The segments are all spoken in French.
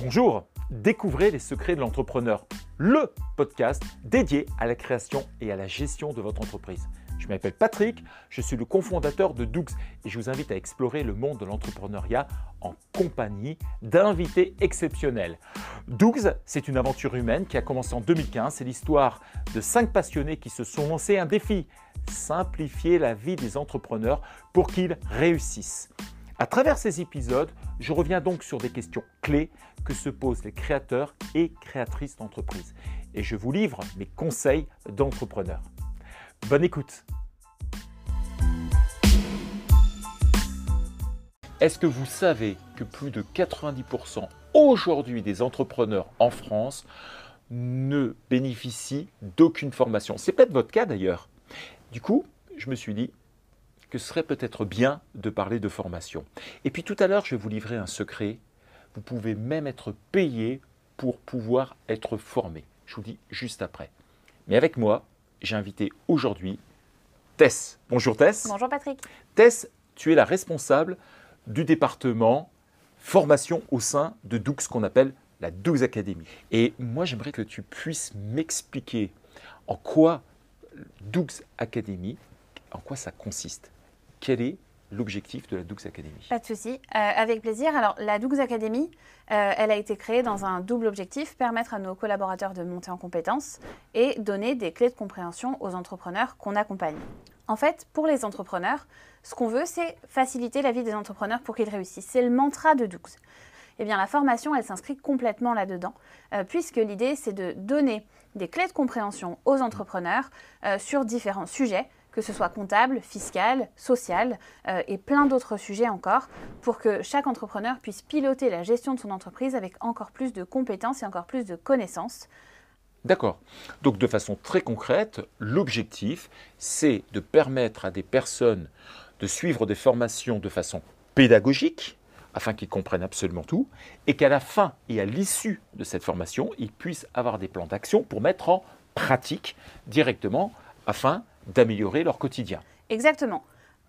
Bonjour, découvrez les secrets de l'entrepreneur, le podcast dédié à la création et à la gestion de votre entreprise. Je m'appelle Patrick, je suis le cofondateur de Doux et je vous invite à explorer le monde de l'entrepreneuriat en compagnie d'invités exceptionnels. Doux, c'est une aventure humaine qui a commencé en 2015. C'est l'histoire de cinq passionnés qui se sont lancés un défi simplifier la vie des entrepreneurs pour qu'ils réussissent. À travers ces épisodes, je reviens donc sur des questions clés que se posent les créateurs et créatrices d'entreprises. Et je vous livre mes conseils d'entrepreneurs. Bonne écoute Est-ce que vous savez que plus de 90% aujourd'hui des entrepreneurs en France ne bénéficient d'aucune formation? C'est peut-être votre cas d'ailleurs. Du coup, je me suis dit, que ce serait peut-être bien de parler de formation. Et puis tout à l'heure, je vais vous livrer un secret. Vous pouvez même être payé pour pouvoir être formé. Je vous dis juste après. Mais avec moi, j'ai invité aujourd'hui Tess. Bonjour Tess. Bonjour Patrick. Tess, tu es la responsable du département formation au sein de Doux, qu'on appelle la Doux Academy. Et moi, j'aimerais que tu puisses m'expliquer en quoi Doux Academy, en quoi ça consiste quel est l'objectif de la Doux Academy? Pas de souci, euh, avec plaisir. Alors la Doux Academy, euh, elle a été créée dans un double objectif, permettre à nos collaborateurs de monter en compétences et donner des clés de compréhension aux entrepreneurs qu'on accompagne. En fait, pour les entrepreneurs, ce qu'on veut, c'est faciliter la vie des entrepreneurs pour qu'ils réussissent. C'est le mantra de Doux. Eh bien, la formation, elle s'inscrit complètement là-dedans, euh, puisque l'idée, c'est de donner des clés de compréhension aux entrepreneurs sur différents sujets que ce soit comptable, fiscal, social euh, et plein d'autres sujets encore, pour que chaque entrepreneur puisse piloter la gestion de son entreprise avec encore plus de compétences et encore plus de connaissances. D'accord. Donc de façon très concrète, l'objectif, c'est de permettre à des personnes de suivre des formations de façon pédagogique, afin qu'ils comprennent absolument tout, et qu'à la fin et à l'issue de cette formation, ils puissent avoir des plans d'action pour mettre en pratique directement, afin d'améliorer leur quotidien. Exactement.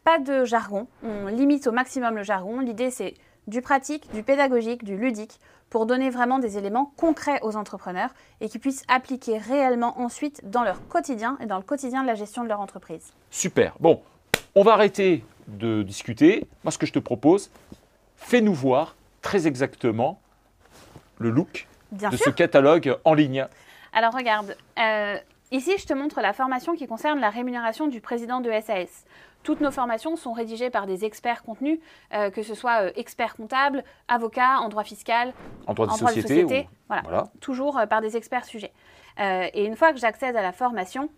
Pas de jargon, on limite au maximum le jargon. L'idée c'est du pratique, du pédagogique, du ludique, pour donner vraiment des éléments concrets aux entrepreneurs et qu'ils puissent appliquer réellement ensuite dans leur quotidien et dans le quotidien de la gestion de leur entreprise. Super. Bon, on va arrêter de discuter. Moi, ce que je te propose, fais-nous voir très exactement le look de ce catalogue en ligne. Alors regarde, euh, Ici, je te montre la formation qui concerne la rémunération du président de SAS. Toutes nos formations sont rédigées par des experts contenus, euh, que ce soit euh, experts comptables, avocats en droit fiscal, en droit de société, voilà, toujours euh, par des experts sujets. et une fois que j'accède à la formation,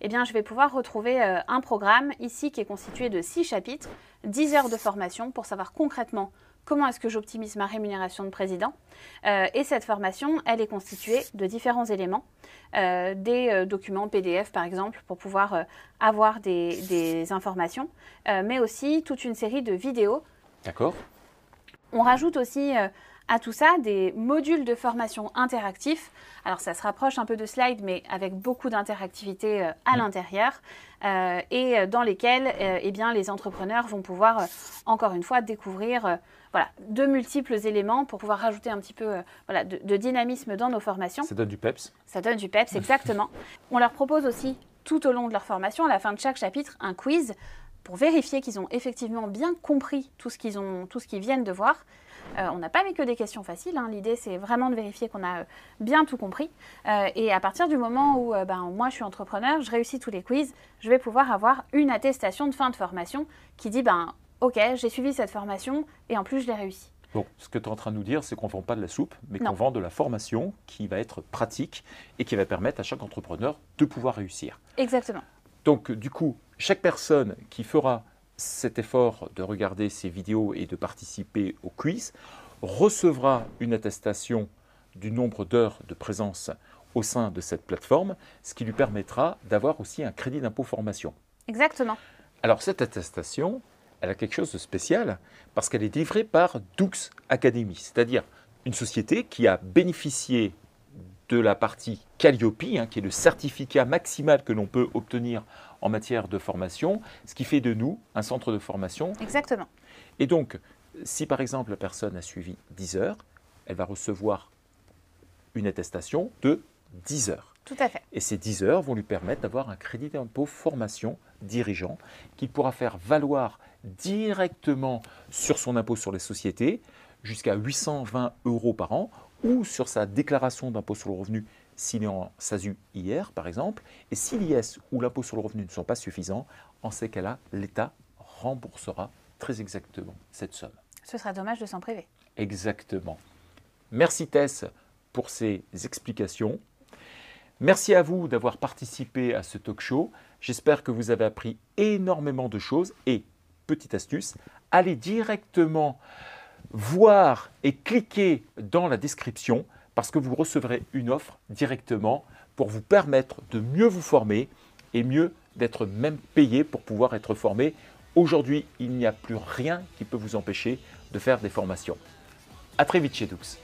eh bien, je vais pouvoir retrouver un programme ici qui est constitué de six chapitres, 10 heures de formation pour savoir concrètement comment est-ce que j'optimise ma rémunération de président. Euh, et cette formation, elle est constituée de différents éléments, euh, des euh, documents PDF par exemple, pour pouvoir avoir des, des informations, mais aussi toute une série de vidéos. D'accord. On rajoute aussi à tout ça des modules de formation interactifs. Alors ça se rapproche un peu de slides, mais avec beaucoup d'interactivité euh, à l'intérieur, euh, et dans lesquels euh, eh bien, les entrepreneurs vont pouvoir, encore une fois, découvrir voilà, de multiples éléments pour pouvoir rajouter un petit peu voilà, de, dynamisme dans nos formations. Ça donne du PEPS. Ça donne du PEPS, exactement. On leur propose aussi, tout au long de leur formation, à la fin de chaque chapitre, un quiz pour vérifier qu'ils ont effectivement bien compris tout ce qu'ils qu'ils viennent de voir. Euh, on n'a pas mis que des questions faciles. Hein. L'idée, c'est vraiment de vérifier qu'on a euh, bien tout compris. Euh, et à partir du moment où ben, moi, je suis entrepreneur, je réussis tous les quiz, je vais pouvoir avoir une attestation de fin de formation qui dit, ben, OK, j'ai suivi cette formation et en plus, je l'ai réussi. Bon, ce que tu es en train de nous dire, c'est qu'on ne vend pas de la soupe, mais qu'on vend de la formation qui va être pratique et qui va permettre à chaque entrepreneur de pouvoir réussir. Exactement. Donc, du coup, chaque personne qui fera cet effort de regarder ces vidéos et de participer au quiz recevra une attestation du nombre d'heures de présence au sein de cette plateforme, ce qui lui permettra d'avoir aussi un crédit d'impôt formation. Exactement. Alors cette attestation, elle a quelque chose de spécial parce qu'elle est livrée par Doux Academy, c'est-à-dire une société qui a bénéficié de la partie Calliope, hein, qui est le certificat maximal que l'on peut obtenir en matière de formation, ce qui fait de nous un centre de formation. Exactement. Et donc, si par exemple la personne a suivi 10 heures, elle va recevoir une attestation de 10 heures. Tout à fait. Et ces 10 heures vont lui permettre d'avoir un crédit d'impôt formation dirigeant qu'il pourra faire valoir directement sur son impôt sur les sociétés jusqu'à 820 euros par an ou sur sa déclaration d'impôt sur le revenu s'il est en SASU hier par exemple. Et si l'IS ou l'impôt sur le revenu ne sont pas suffisants, en ces cas-là, l'État remboursera très exactement cette somme. Ce serait dommage de s'en priver. Exactement. Merci Tess pour ces explications. Merci à vous d'avoir participé à ce talk show. J'espère que vous avez appris énormément de choses et, petite astuce, allez directement voir et cliquer dans la description parce que vous recevrez une offre directement pour vous permettre de mieux vous former et mieux d'être même payé pour pouvoir être formé. Aujourd'hui, il n'y a plus rien qui peut vous empêcher de faire des formations. À très vite chez Dux.